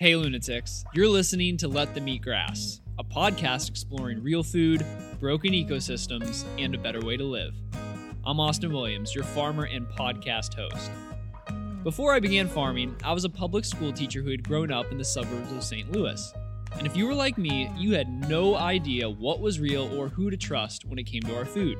Hey, lunatics. You're listening to Let Them Eat Grass, a podcast exploring real food, broken ecosystems, and a better way to live. I'm Austin Williams, your farmer and podcast host. Before I began farming, I was a public school teacher who had grown up in the suburbs of St. Louis. And if you were like me, you had no idea what was real or who to trust when it came to our food.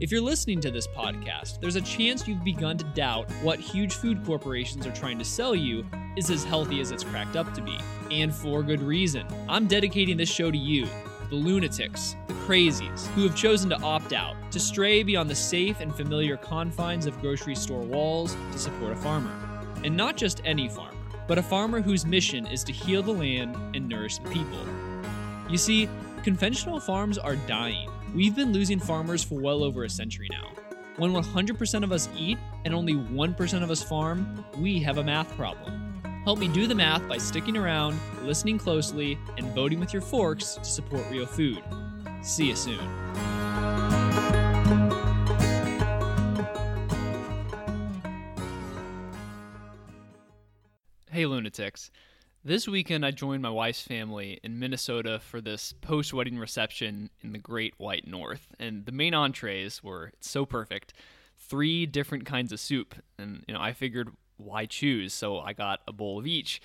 If you're listening to this podcast, there's a chance you've begun to doubt what huge food corporations are trying to sell you is as healthy as it's cracked up to be. And for good reason. I'm dedicating this show to you, the lunatics, the crazies, who have chosen to opt out, to stray beyond the safe and familiar confines of grocery store walls to support a farmer. And not just any farmer, but a farmer whose mission is to heal the land and nourish the people. You see, conventional farms are dying We've been losing farmers for well over a century now. When 100% of us eat and only 1% of us farm, we have a math problem. Help me do the math by sticking around, listening closely, and voting with your forks to support real food. See you soon. Hey, lunatics. This weekend, I joined my wife's family in Minnesota for this post wedding reception in the Great White North. And the main entrees were so perfect three different kinds of soup. And, you know, I figured why choose? So I got a bowl of each.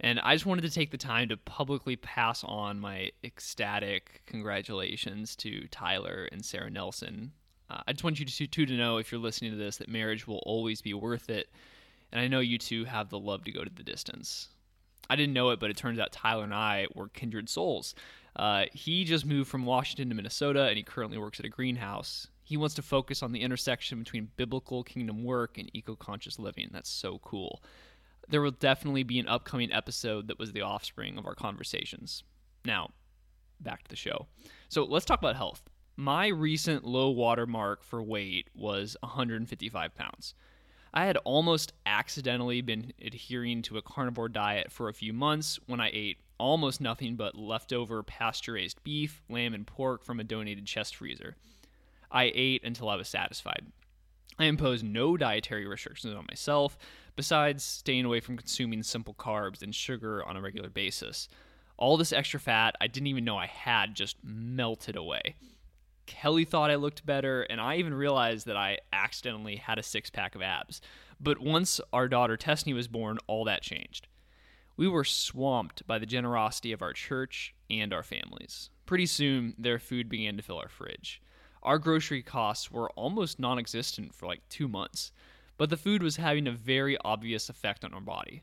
And I just wanted to take the time to publicly pass on my ecstatic congratulations to Tyler and Sarah Nelson. Uh, I just want you to, to know, if you're listening to this, that marriage will always be worth it. And I know you two have the love to go to the distance. I didn't know it, but it turns out Tyler and I were kindred souls. Uh, he just moved from Washington to Minnesota, and he currently works at a greenhouse. He wants to focus on the intersection between biblical kingdom work and eco conscious living. That's so cool. There will definitely be an upcoming episode that was the offspring of our conversations. Now, back to the show. So let's talk about health. My recent low water mark for weight was 155 pounds. I had almost accidentally been adhering to a carnivore diet for a few months when I ate almost nothing but leftover pasture raised beef, lamb, and pork from a donated chest freezer. I ate until I was satisfied. I imposed no dietary restrictions on myself, besides staying away from consuming simple carbs and sugar on a regular basis. All this extra fat I didn't even know I had just melted away. Kelly thought I looked better, and I even realized that I accidentally had a six pack of abs. But once our daughter Tessney was born, all that changed. We were swamped by the generosity of our church and our families. Pretty soon, their food began to fill our fridge. Our grocery costs were almost non existent for like two months, but the food was having a very obvious effect on our body.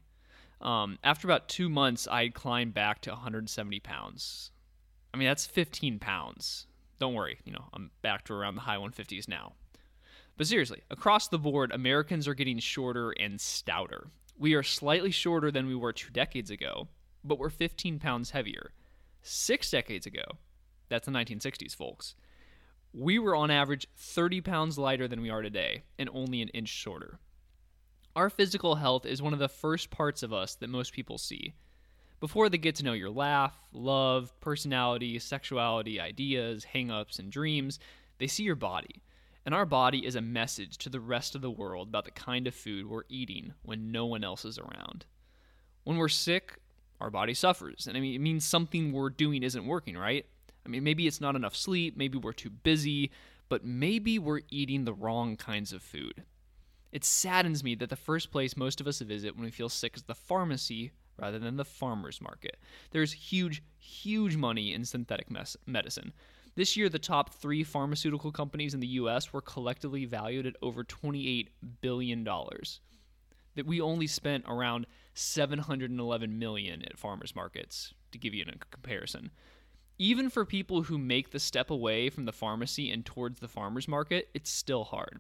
Um, after about two months, I had climbed back to 170 pounds. I mean, that's 15 pounds. Don't worry, you know, I'm back to around the high 150s now. But seriously, across the board, Americans are getting shorter and stouter. We are slightly shorter than we were two decades ago, but we're 15 pounds heavier. Six decades ago, that's the 1960s, folks, we were on average 30 pounds lighter than we are today and only an inch shorter. Our physical health is one of the first parts of us that most people see. Before they get to know your laugh, love, personality, sexuality, ideas, hangups, and dreams, they see your body. And our body is a message to the rest of the world about the kind of food we're eating when no one else is around. When we're sick, our body suffers. And I mean, it means something we're doing isn't working, right? I mean, maybe it's not enough sleep, maybe we're too busy, but maybe we're eating the wrong kinds of food. It saddens me that the first place most of us visit when we feel sick is the pharmacy rather than the farmer's market. There's huge, huge money in synthetic mes- medicine. This year, the top three pharmaceutical companies in the US were collectively valued at over $28 billion. That we only spent around 711 million at farmers markets, to give you a comparison. Even for people who make the step away from the pharmacy and towards the farmers market, it's still hard.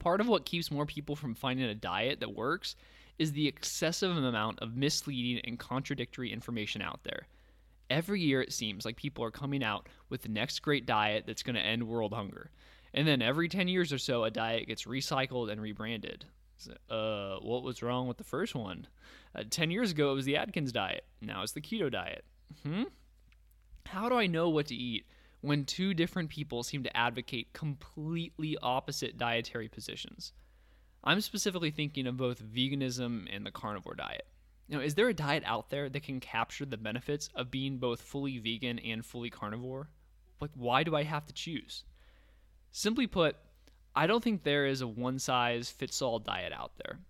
Part of what keeps more people from finding a diet that works is the excessive amount of misleading and contradictory information out there. Every year, it seems like people are coming out with the next great diet that's going to end world hunger. And then every 10 years or so, a diet gets recycled and rebranded. Uh, what was wrong with the first one? Uh, 10 years ago, it was the Atkins diet. Now it's the keto diet. Hmm? How do I know what to eat when two different people seem to advocate completely opposite dietary positions? I'm specifically thinking of both veganism and the carnivore diet. Now, is there a diet out there that can capture the benefits of being both fully vegan and fully carnivore? Like, why do I have to choose? Simply put, I don't think there is a one size fits all diet out there.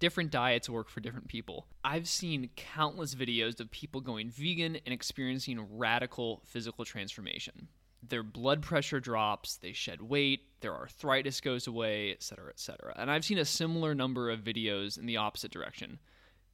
Different diets work for different people. I've seen countless videos of people going vegan and experiencing radical physical transformation. Their blood pressure drops, they shed weight, their arthritis goes away, etc., etc. And I've seen a similar number of videos in the opposite direction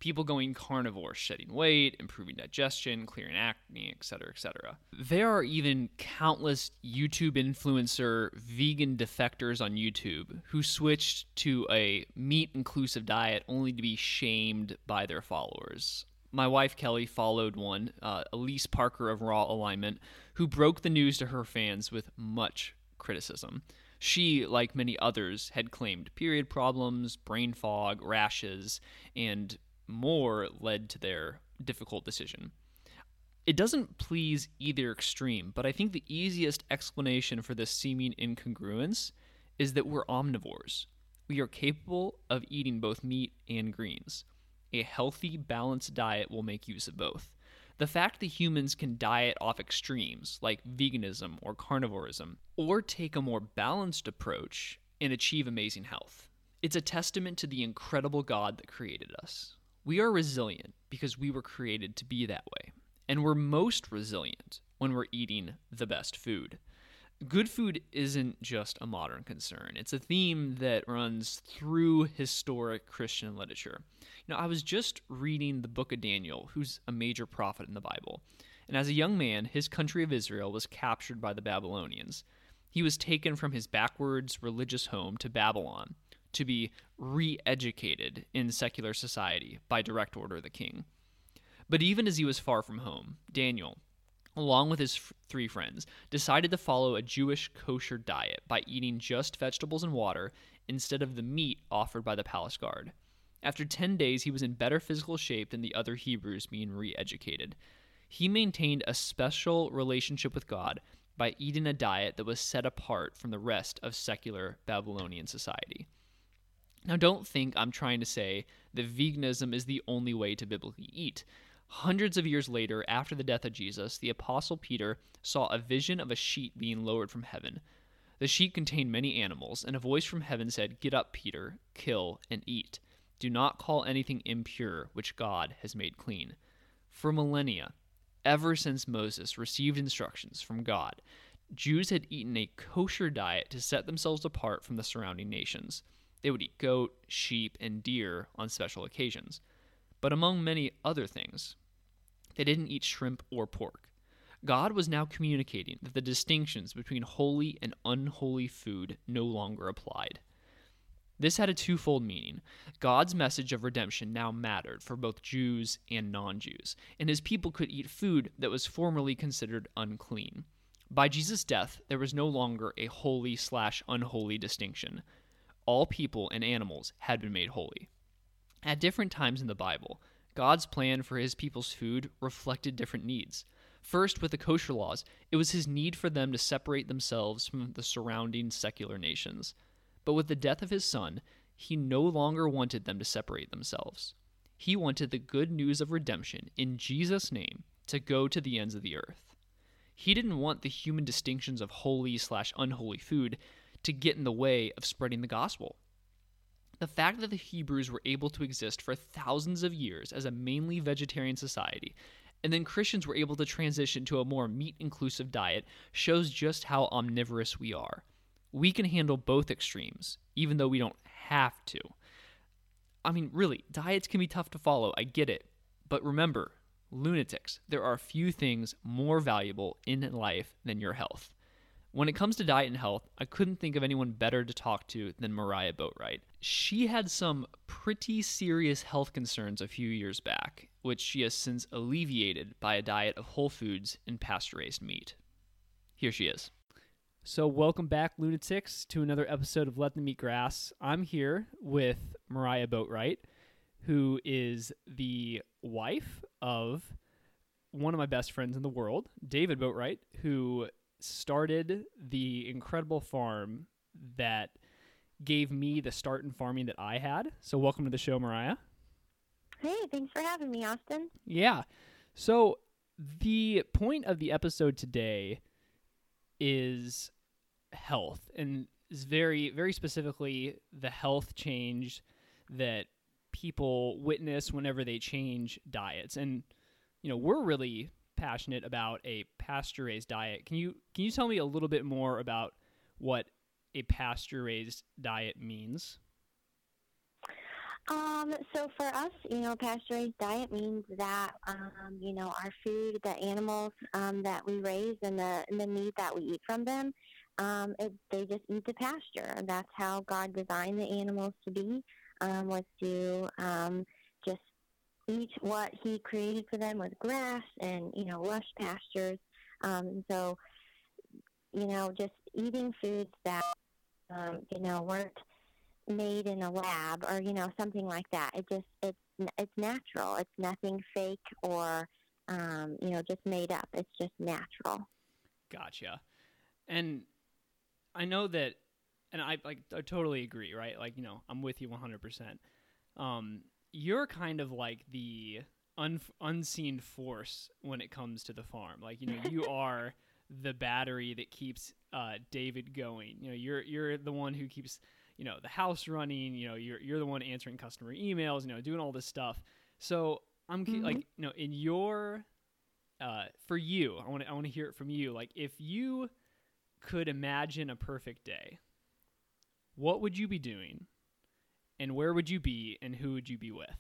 people going carnivore, shedding weight, improving digestion, clearing acne, etc., etc. There are even countless YouTube influencer vegan defectors on YouTube who switched to a meat inclusive diet only to be shamed by their followers. My wife Kelly followed one, uh, Elise Parker of Raw Alignment, who broke the news to her fans with much criticism. She, like many others, had claimed period problems, brain fog, rashes, and more led to their difficult decision. It doesn't please either extreme, but I think the easiest explanation for this seeming incongruence is that we're omnivores. We are capable of eating both meat and greens. A healthy, balanced diet will make use of both. The fact that humans can diet off extremes, like veganism or carnivorism, or take a more balanced approach and achieve amazing health. It's a testament to the incredible God that created us. We are resilient because we were created to be that way. And we're most resilient when we're eating the best food. Good food isn't just a modern concern. It's a theme that runs through historic Christian literature. You know, I was just reading the book of Daniel, who's a major prophet in the Bible. And as a young man, his country of Israel was captured by the Babylonians. He was taken from his backwards religious home to Babylon to be re educated in secular society by direct order of the king. But even as he was far from home, Daniel, along with his f- three friends, decided to follow a Jewish kosher diet by eating just vegetables and water instead of the meat offered by the palace guard. After 10 days, he was in better physical shape than the other Hebrews being re educated. He maintained a special relationship with God by eating a diet that was set apart from the rest of secular Babylonian society. Now, don't think I'm trying to say that veganism is the only way to biblically eat. Hundreds of years later, after the death of Jesus, the Apostle Peter saw a vision of a sheet being lowered from heaven. The sheet contained many animals, and a voice from heaven said, Get up, Peter, kill and eat. Do not call anything impure which God has made clean. For millennia, ever since Moses received instructions from God, Jews had eaten a kosher diet to set themselves apart from the surrounding nations. They would eat goat, sheep, and deer on special occasions. But among many other things, they didn't eat shrimp or pork. God was now communicating that the distinctions between holy and unholy food no longer applied. This had a twofold meaning. God's message of redemption now mattered for both Jews and non Jews, and his people could eat food that was formerly considered unclean. By Jesus' death, there was no longer a holy slash unholy distinction all people and animals had been made holy. At different times in the Bible, God's plan for his people's food reflected different needs. First, with the kosher laws, it was his need for them to separate themselves from the surrounding secular nations. But with the death of his son, he no longer wanted them to separate themselves. He wanted the good news of redemption in Jesus' name to go to the ends of the earth. He didn't want the human distinctions of holy slash unholy food to get in the way of spreading the gospel. The fact that the Hebrews were able to exist for thousands of years as a mainly vegetarian society, and then Christians were able to transition to a more meat inclusive diet, shows just how omnivorous we are. We can handle both extremes, even though we don't have to. I mean, really, diets can be tough to follow, I get it. But remember, lunatics, there are few things more valuable in life than your health. When it comes to diet and health, I couldn't think of anyone better to talk to than Mariah Boatwright. She had some pretty serious health concerns a few years back, which she has since alleviated by a diet of whole foods and pasture raised meat. Here she is. So, welcome back, lunatics, to another episode of Let Them Eat Grass. I'm here with Mariah Boatwright, who is the wife of one of my best friends in the world, David Boatwright, who started the incredible farm that gave me the start in farming that I had. So, welcome to the show, Mariah. Hey, thanks for having me, Austin. Yeah. So, the point of the episode today is health and is very very specifically the health change that people witness whenever they change diets and you know we're really passionate about a pasture raised diet. Can you can you tell me a little bit more about what a pasture raised diet means? Um, so for us, you know, pasture-raised diet means that, um, you know, our food, the animals um, that we raise and the, and the meat that we eat from them, um, it, they just eat the pasture. That's how God designed the animals to be, um, was to eat what he created for them with grass and, you know, lush pastures. Um, so, you know, just eating foods that, um, you know, weren't made in a lab or you know something like that. It just it's it's natural. It's nothing fake or um, you know just made up. It's just natural. Gotcha. And I know that, and I like I totally agree. Right? Like you know I'm with you 100. percent um, You're kind of like the un- unseen force when it comes to the farm. Like you know you are the battery that keeps uh, David going. You know you're you're the one who keeps you know the house running you know you're you're the one answering customer emails you know doing all this stuff so i'm mm-hmm. like you know in your uh, for you i want to i want to hear it from you like if you could imagine a perfect day what would you be doing and where would you be and who would you be with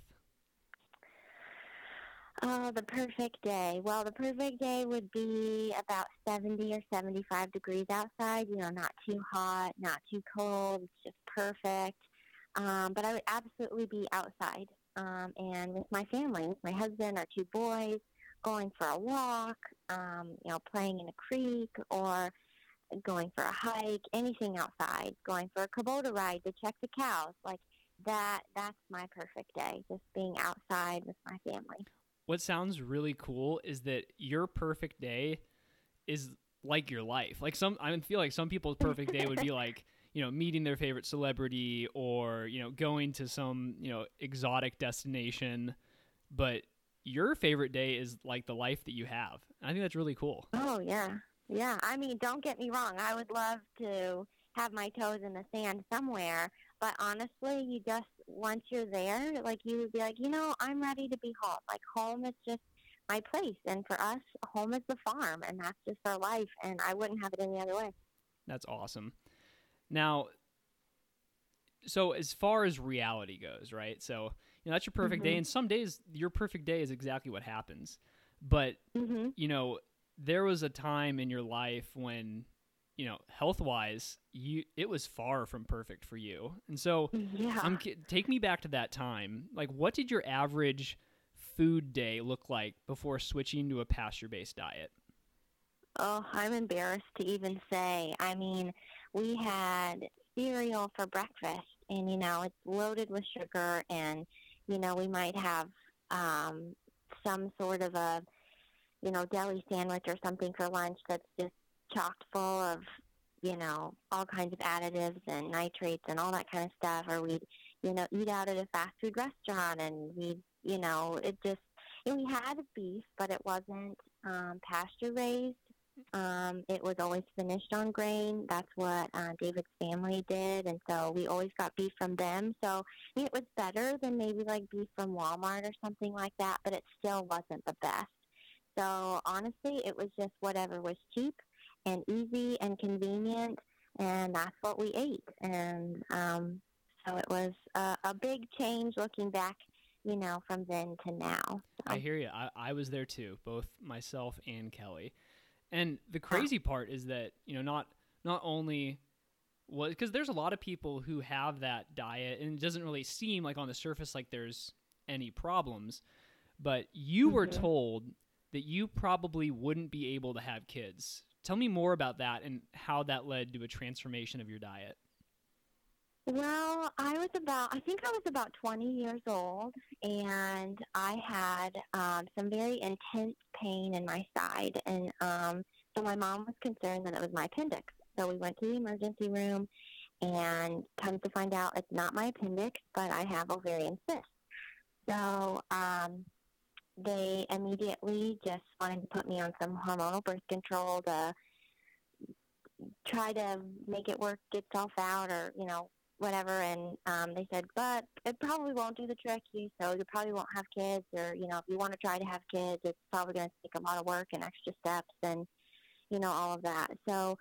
Oh, the perfect day. Well, the perfect day would be about 70 or 75 degrees outside, you know, not too hot, not too cold. It's just perfect. Um, but I would absolutely be outside um, and with my family, my husband, our two boys, going for a walk, um, you know, playing in a creek or going for a hike, anything outside, going for a Kubota ride to check the cows. Like that, that's my perfect day, just being outside with my family what sounds really cool is that your perfect day is like your life. Like some, I feel like some people's perfect day would be like, you know, meeting their favorite celebrity or, you know, going to some, you know, exotic destination. But your favorite day is like the life that you have. I think that's really cool. Oh, yeah. Yeah. I mean, don't get me wrong. I would love to have my toes in the sand somewhere. But honestly, you just once you're there, like you would be like, you know, I'm ready to be home. Like home is just my place, and for us, home is the farm, and that's just our life. And I wouldn't have it any other way. That's awesome. Now, so as far as reality goes, right? So you know that's your perfect mm-hmm. day, and some days your perfect day is exactly what happens. But mm-hmm. you know, there was a time in your life when you know, health wise, you it was far from perfect for you. And so, yeah. I'm take me back to that time. Like, what did your average food day look like before switching to a pasture based diet? Oh, I'm embarrassed to even say. I mean, we had cereal for breakfast, and you know, it's loaded with sugar, and you know, we might have um, some sort of a you know deli sandwich or something for lunch that's just chocked full of, you know, all kinds of additives and nitrates and all that kind of stuff, or we'd, you know, eat out at a fast food restaurant and we'd, you know, it just, and we had beef, but it wasn't um, pasture raised. Um, it was always finished on grain. That's what uh, David's family did, and so we always got beef from them. So I mean, it was better than maybe like beef from Walmart or something like that, but it still wasn't the best. So honestly, it was just whatever was cheap and easy and convenient, and that's what we ate. And um, so it was a, a big change looking back, you know, from then to now. So. I hear you. I, I was there too, both myself and Kelly. And the crazy part is that you know not not only was because there's a lot of people who have that diet and it doesn't really seem like on the surface like there's any problems, but you mm-hmm. were told that you probably wouldn't be able to have kids Tell me more about that and how that led to a transformation of your diet. Well, I was about, I think I was about 20 years old, and I had um, some very intense pain in my side. And um, so my mom was concerned that it was my appendix. So we went to the emergency room, And comes to find out, it's not my appendix, but I have ovarian cysts. So um, they immediately just wanted to put me on some hormonal birth control to try to make it work itself out or, you know, whatever. And um, they said, but it probably won't do the trick. You so you probably won't have kids, or you know, if you want to try to have kids, it's probably going to take a lot of work and extra steps, and you know, all of that. So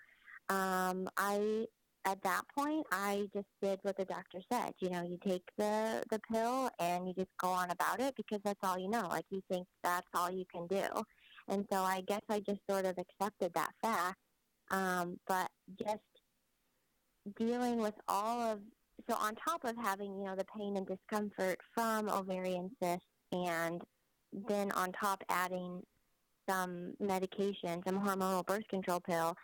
um, I. At that point, I just did what the doctor said. You know, you take the the pill and you just go on about it because that's all you know. Like you think that's all you can do, and so I guess I just sort of accepted that fact. Um, but just dealing with all of so on top of having you know the pain and discomfort from ovarian cysts and then on top adding some medication some hormonal birth control pill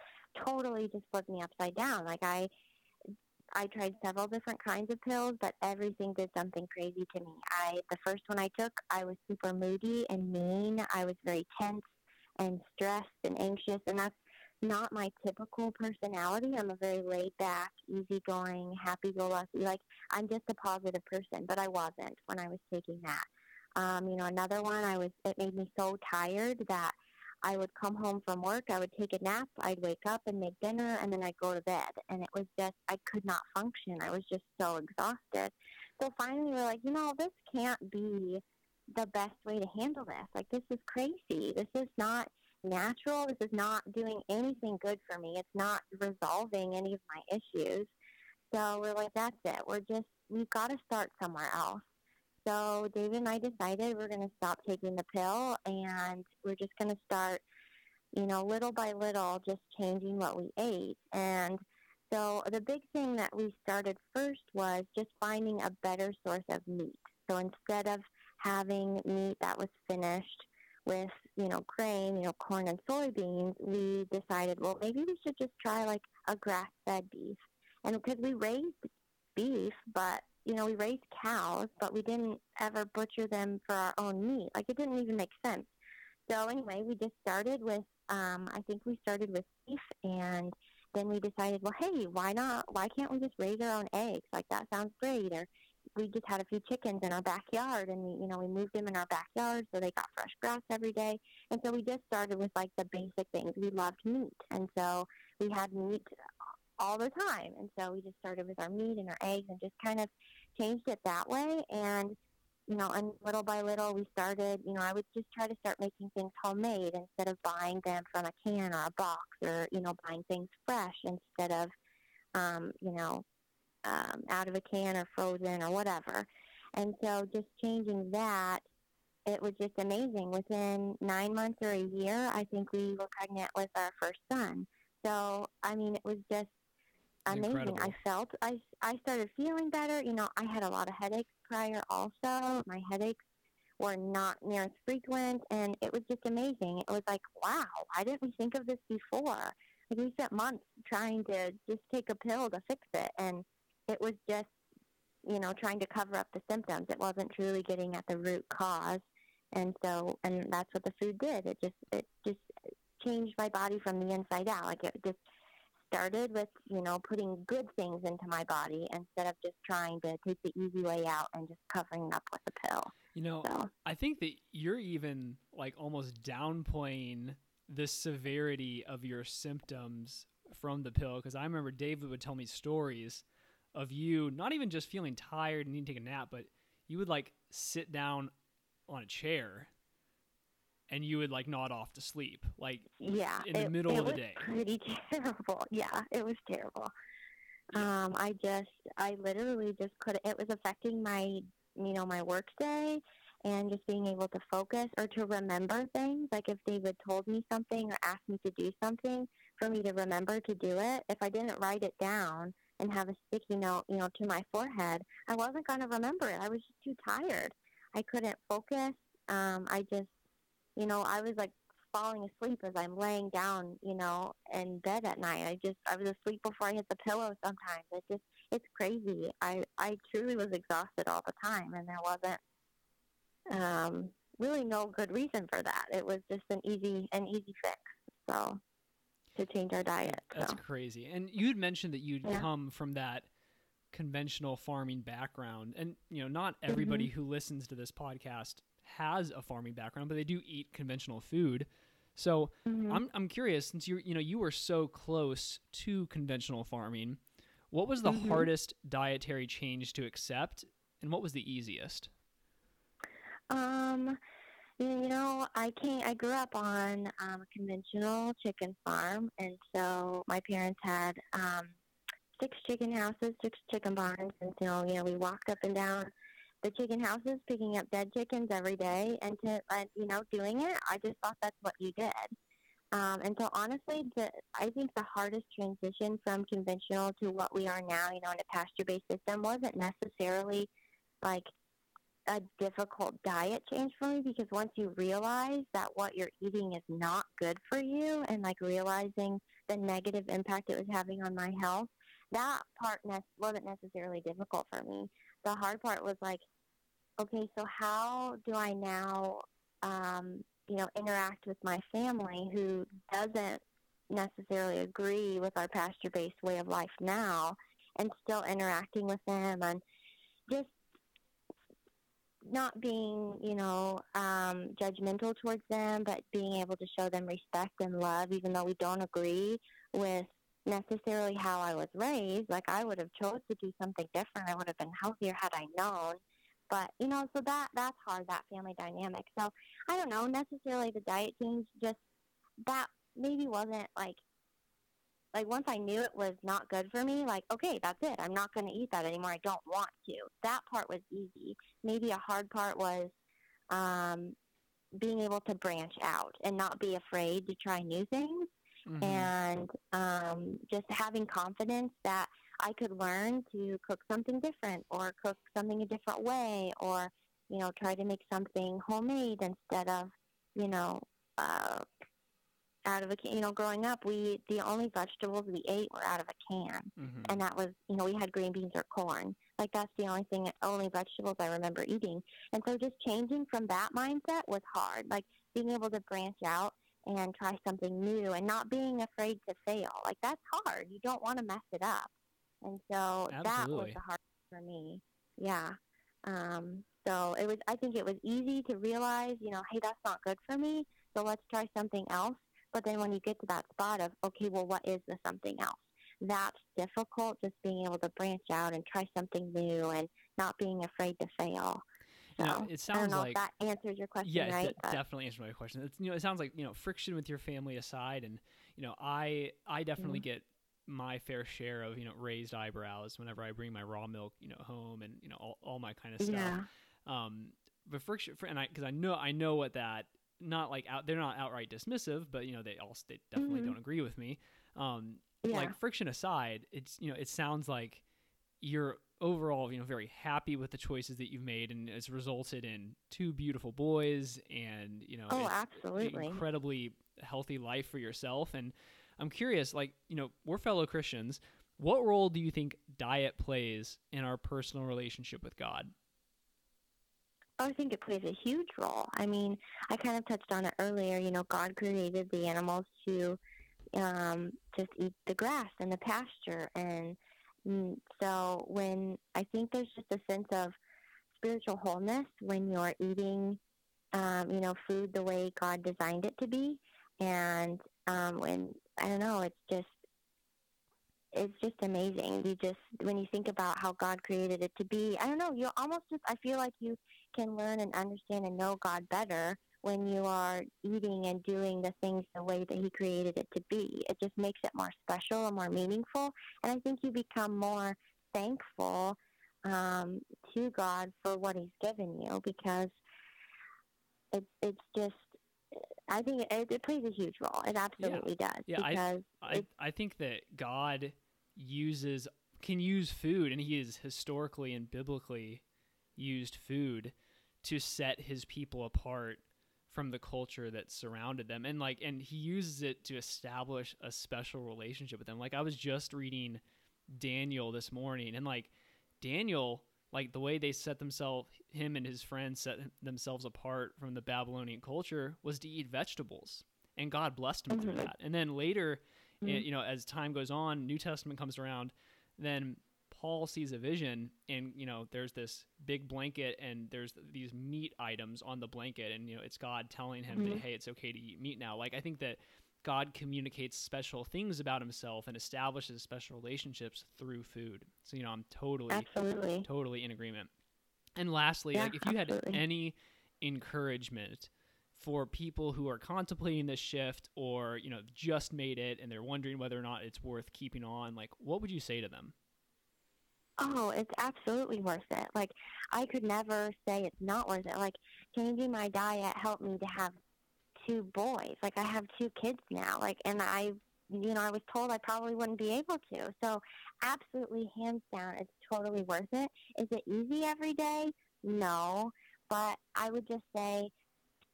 totally just flipped me upside down like i i tried several different kinds of pills but everything did something crazy to me i the first one i took i was super moody and mean i was very tense and stressed and anxious and that's not my typical personality. I'm a very laid back, easygoing, happy go lucky. Like I'm just a positive person, but I wasn't when I was taking that. Um, you know, another one I was it made me so tired that I would come home from work, I would take a nap, I'd wake up and make dinner and then I'd go to bed. And it was just I could not function. I was just so exhausted. So finally we're like, you know, this can't be the best way to handle this. Like this is crazy. This is not natural. This is not doing anything good for me. It's not resolving any of my issues. So we're like, that's it. We're just, we've got to start somewhere else. So David and I decided we're going to stop taking the pill and we're just going to start, you know, little by little, just changing what we ate. And so the big thing that we started first was just finding a better source of meat. So instead of having meat that was finished, with, you know, grain, you know, corn and soybeans, we decided, well, maybe we should just try like a grass-fed beef. And because we raised beef, but, you know, we raised cows, but we didn't ever butcher them for our own meat. Like it didn't even make sense. So anyway, we just started with, um, I think we started with beef and then we decided, well, hey, why not? Why can't we just raise our own eggs? Like that sounds great. Or we just had a few chickens in our backyard and we, you know, we moved them in our backyard so they got fresh grass every day. And so we just started with like the basic things. We loved meat. And so we had meat all the time. And so we just started with our meat and our eggs and just kind of changed it that way. And, you know, and little by little we started, you know, I would just try to start making things homemade instead of buying them from a can or a box or, you know, buying things fresh instead of, um, you know, um, out of a can or frozen or whatever. And so just changing that, it was just amazing. Within nine months or a year, I think we were pregnant with our first son. So, I mean, it was just amazing. Incredible. I felt, I, I started feeling better. You know, I had a lot of headaches prior also. My headaches were not near as frequent, and it was just amazing. It was like, wow, why didn't we think of this before? Like, we spent months trying to just take a pill to fix it, and it was just, you know, trying to cover up the symptoms. It wasn't truly getting at the root cause. And so, and that's what the food did. It just, it just changed my body from the inside out. Like it just started with, you know, putting good things into my body instead of just trying to take the easy way out and just covering up with a pill. You know, So, I think that you're even like almost downplaying the severity of your symptoms from the pill because I remember David would tell me stories of you not even just feeling tired and needing to take a nap, but you would like sit down on a chair and you would like nod off to sleep. Like yeah. in the it, middle it of the was day. pretty terrible. Yeah, it was terrible. Um, I just, I literally just couldn't, it was affecting my, you know, my work day and just being able to focus or to remember things. Like if David told me something or asked me to do something, for me to remember to do it. If I didn't write it down and have a sticky note, you know, to my forehead, I wasn't going to remember it. I was just too tired. I couldn't focus. Um, I just, you know, I was like falling asleep as I'm laying down, you know, in bed at night. I just, I was asleep before I hit the pillow sometimes. It just, it's crazy. I, I truly was exhausted all the time and there wasn't, um, really no good reason for that. It was just an easy, an easy fix. So, to change our diet. That's so. crazy. And you had mentioned that you'd Yeah. come from that conventional farming background, and you know, not everybody Mm-hmm. who listens to this podcast has a farming background, but they do eat conventional food. So Mhm. I'm I'm curious, since you you know you were so close to conventional farming, what was the Mhm. hardest dietary change to accept, and what was the easiest? Um, you know, I came. I grew up on um, a conventional chicken farm, and so my parents had um, six chicken houses, six chicken barns, and so you know we walked up and down the chicken houses, picking up dead chickens every day, and to and, you know doing it, I just thought that's what you did. Um, and so honestly, the, I think the hardest transition from conventional to what we are now, you know, in a pasture-based system, wasn't necessarily like a difficult diet change for me because once you realize that what you're eating is not good for you and like realizing the negative impact it was having on my health, that part ne- wasn't necessarily difficult for me. The hard part was like, okay, so how do I now, um, you know, interact with my family who doesn't necessarily agree with our pasture-based way of life now and still interacting with them and just not being, you know, um, judgmental towards them, but being able to show them respect and love, even though we don't agree with necessarily how I was raised. Like I would have chose to do something different. I would have been healthier had I known. But you know, so that that's hard. That family dynamic. So I don't know necessarily the diet change. Just that maybe wasn't like like once I knew it was not good for me, like, okay, that's it. I'm not going to eat that anymore. I don't want to. That part was easy. Maybe a hard part was um, being able to branch out and not be afraid to try new things Mhm. and um, just having confidence that I could learn to cook something different or cook something a different way or, you know, try to make something homemade instead of, you know, uh, out of a can. You know, growing up, we the only vegetables we ate were out of a can, Mhm. and that was, you know, we had green beans or corn. Like that's the only thing, only vegetables I remember eating. And so just changing from that mindset was hard. Like being able to branch out and try something new and not being afraid to fail. Like that's hard. You don't want to mess it up. And so that was the hard for me. Yeah. Um, so it was I think it was easy to realize, you know, hey, that's not good for me. So let's try something else. But then when you get to that spot of, okay, well what is the something else? That's difficult just being able to branch out and try something new and not being afraid to fail. So know, it I don't sounds know like if that answers your question yeah, it right. de- definitely answers my question. It's, you know, it sounds like you know friction with your family aside, and you know, I I definitely Mm-hmm. get my fair share of you know raised eyebrows whenever I bring my raw milk you know home and you know all, all my kind of stuff. yeah. Um, but friction, fr- and I because I know I know what that not like out they're not outright dismissive, but you know they also they definitely Mhm. don't agree with me. Um, Yeah. like friction aside, it's you know it sounds like you're overall you know very happy with the choices that you've made, and it's resulted in two beautiful boys, and you know Oh, absolutely. incredibly healthy life for yourself. And I'm curious, like you know we're fellow Christians. What role do you think diet plays in our personal relationship with God? I think it plays a huge role. I mean, I kind of touched on it earlier. You know, God created the animals to um, just eat the grass and the pasture, and so when I think there's just a sense of spiritual wholeness when you're eating, um, you know, food the way God designed it to be, and um, when I don't know, it's just it's just amazing. You just when you think about how God created it to be, I don't know. You almost just I feel like you can learn and understand and know God better when you are eating and doing the things the way that He created it to be. It just makes it more special and more meaningful. And I think you become more thankful um, to God for what He's given you because it's it's just. I think it, it plays a huge role. It absolutely does Yeah, because I, It's- I think that God uses can use food and he has historically and biblically used food to set his people apart from the culture that surrounded them and like and he uses it to establish a special relationship with them. Like i was just reading daniel this morning and like daniel like the way they set themselves him and his friends set themselves apart from the babylonian culture was to eat vegetables and god blessed him through Mhm. that. And then later and, you know, as time goes on, New Testament comes around, then Paul sees a vision, and you know, there's this big blanket, and there's these meat items on the blanket, and you know, it's God telling him that Mhm. hey, it's okay to eat meat now. Like I think that God communicates special things about Himself and establishes special relationships through food. So you know, I'm totally Absolutely. totally in agreement. And lastly, Yeah, like if you absolutely. had any encouragement for people who are contemplating this shift or you know just made it and they're wondering whether or not it's worth keeping on, like what would you say to them? Oh, it's absolutely worth it. Like, I could never say it's not worth it. Like, changing my diet helped me to have two boys. Like, I have two kids now. Like, and I, you know, I was told I probably wouldn't be able to. So, absolutely, hands down, it's totally worth it. Is it easy every day? No. But I would just say,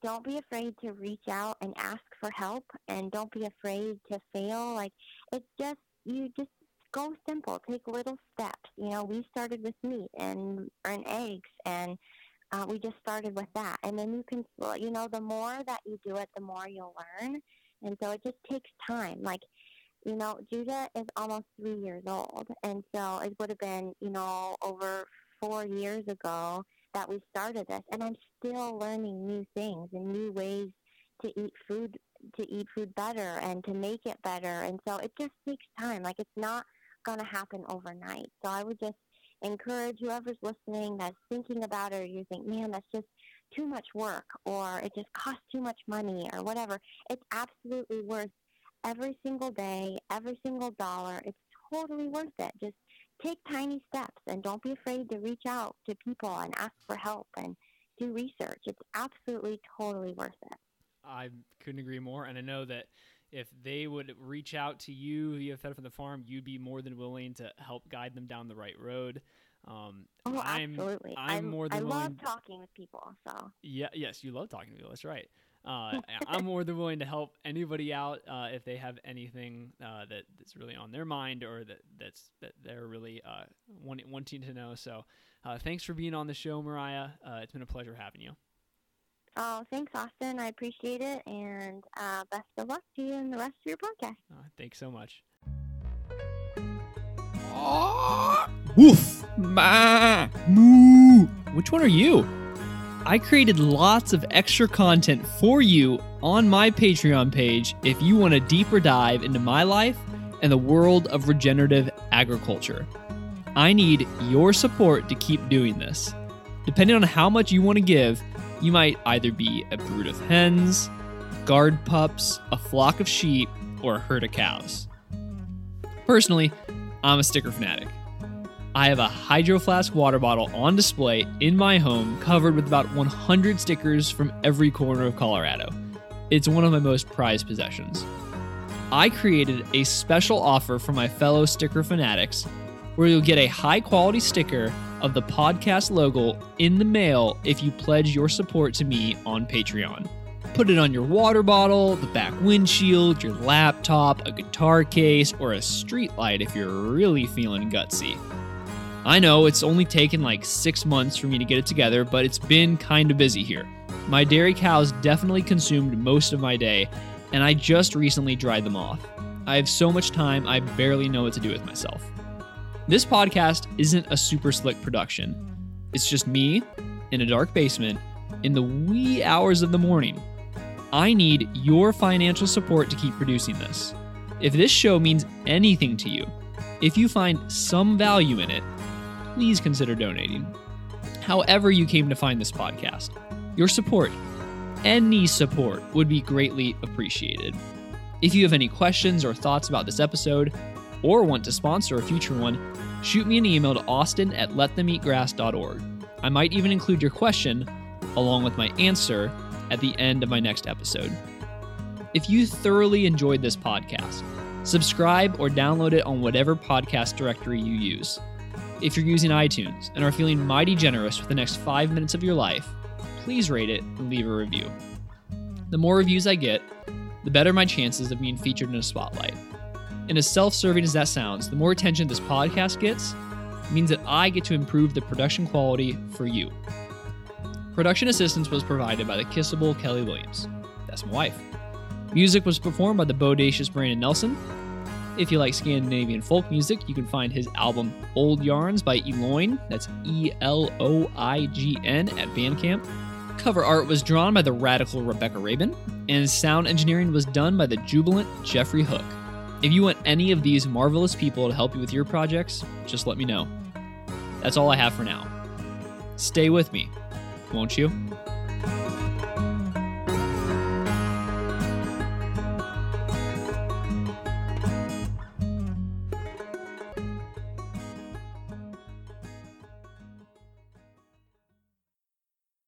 don't be afraid to reach out and ask for help, and don't be afraid to fail. Like, it's just, you just go simple. Take little steps. You know, we started with meat and and eggs, and uh, we just started with that. And then you can, you know, the more that you do it, the more you'll learn. And so it just takes time. Like, you know, Judah is almost three years old, and so it would have been, you know, over four years ago that we started this, and I'm still learning new things and new ways to eat food to eat food better and to make it better and so it just takes time like it's not going to happen overnight. So I would just encourage whoever's listening that's thinking about it or you think, man, that's just too much work or it just costs too much money or whatever. It's absolutely worth every single day, every single dollar. It's totally worth it. Just take tiny steps and don't be afraid to reach out to people and ask for help and do research. It's absolutely totally worth it. I couldn't agree more, and I know that if they would reach out to you, you have fed from the farm, you'd be more than willing to help guide them down the right road. Um, Oh, I'm, absolutely. I'm I'm- more I than love talking with people. So Yeah, yes, you love talking to people. That's right. Uh, I'm more than willing to help anybody out uh, if they have anything uh, that that's really on their mind or that that's that they're really uh, wanting wanting to know. So, uh, thanks for being on the show, Mariah. Uh, it's been a pleasure having you. Oh, thanks, Austin. I appreciate it, and uh, best of luck to you and the rest of your podcast. Uh, thanks so much. Woof! Ma! Moo! Which one are you? I created lots of extra content for you on my Patreon page if you want a deeper dive into my life and the world of regenerative agriculture. I need your support to keep doing this. Depending on how much you want to give, you might either be a brood of hens, guard pups, a flock of sheep, or a herd of cows. Personally, I'm a sticker fanatic. I have a Hydro Flask water bottle on display in my home covered with about 100 stickers from every corner of Colorado. It's one of my most prized possessions. I created a special offer for my fellow sticker fanatics where you'll get a high quality sticker of the podcast logo in the mail if you pledge your support to me on Patreon. Put it on your water bottle, the back windshield, your laptop, a guitar case, or a street light if you're really feeling gutsy. I know it's only taken like six months for me to get it together, but it's been kind of busy here. My dairy cows definitely consumed most of my day, and I just recently dried them off. I have so much time, I barely know what to do with myself. This podcast isn't a super slick production. It's just me in a dark basement in the wee hours of the morning. I need your financial support to keep producing this. If this show means anything to you, if you find some value in it, please consider donating. However, you came to find this podcast, your support, any support, would be greatly appreciated. If you have any questions or thoughts about this episode, or want to sponsor a future one, shoot me an email to austin at letthemeatgrass.org. I might even include your question along with my answer at the end of my next episode. If you thoroughly enjoyed this podcast, subscribe or download it on whatever podcast directory you use. If you're using iTunes and are feeling mighty generous with the next five minutes of your life, please rate it and leave a review. The more reviews I get, the better my chances of being featured in a spotlight. And as self serving as that sounds, the more attention this podcast gets means that I get to improve the production quality for you. Production assistance was provided by the kissable Kelly Williams. That's my wife. Music was performed by the bodacious Brandon Nelson. If you like Scandinavian folk music, you can find his album Old Yarns by Eloign, that's E L O I G N, at Bandcamp. Cover art was drawn by the radical Rebecca Rabin, and sound engineering was done by the jubilant Jeffrey Hook. If you want any of these marvelous people to help you with your projects, just let me know. That's all I have for now. Stay with me, won't you?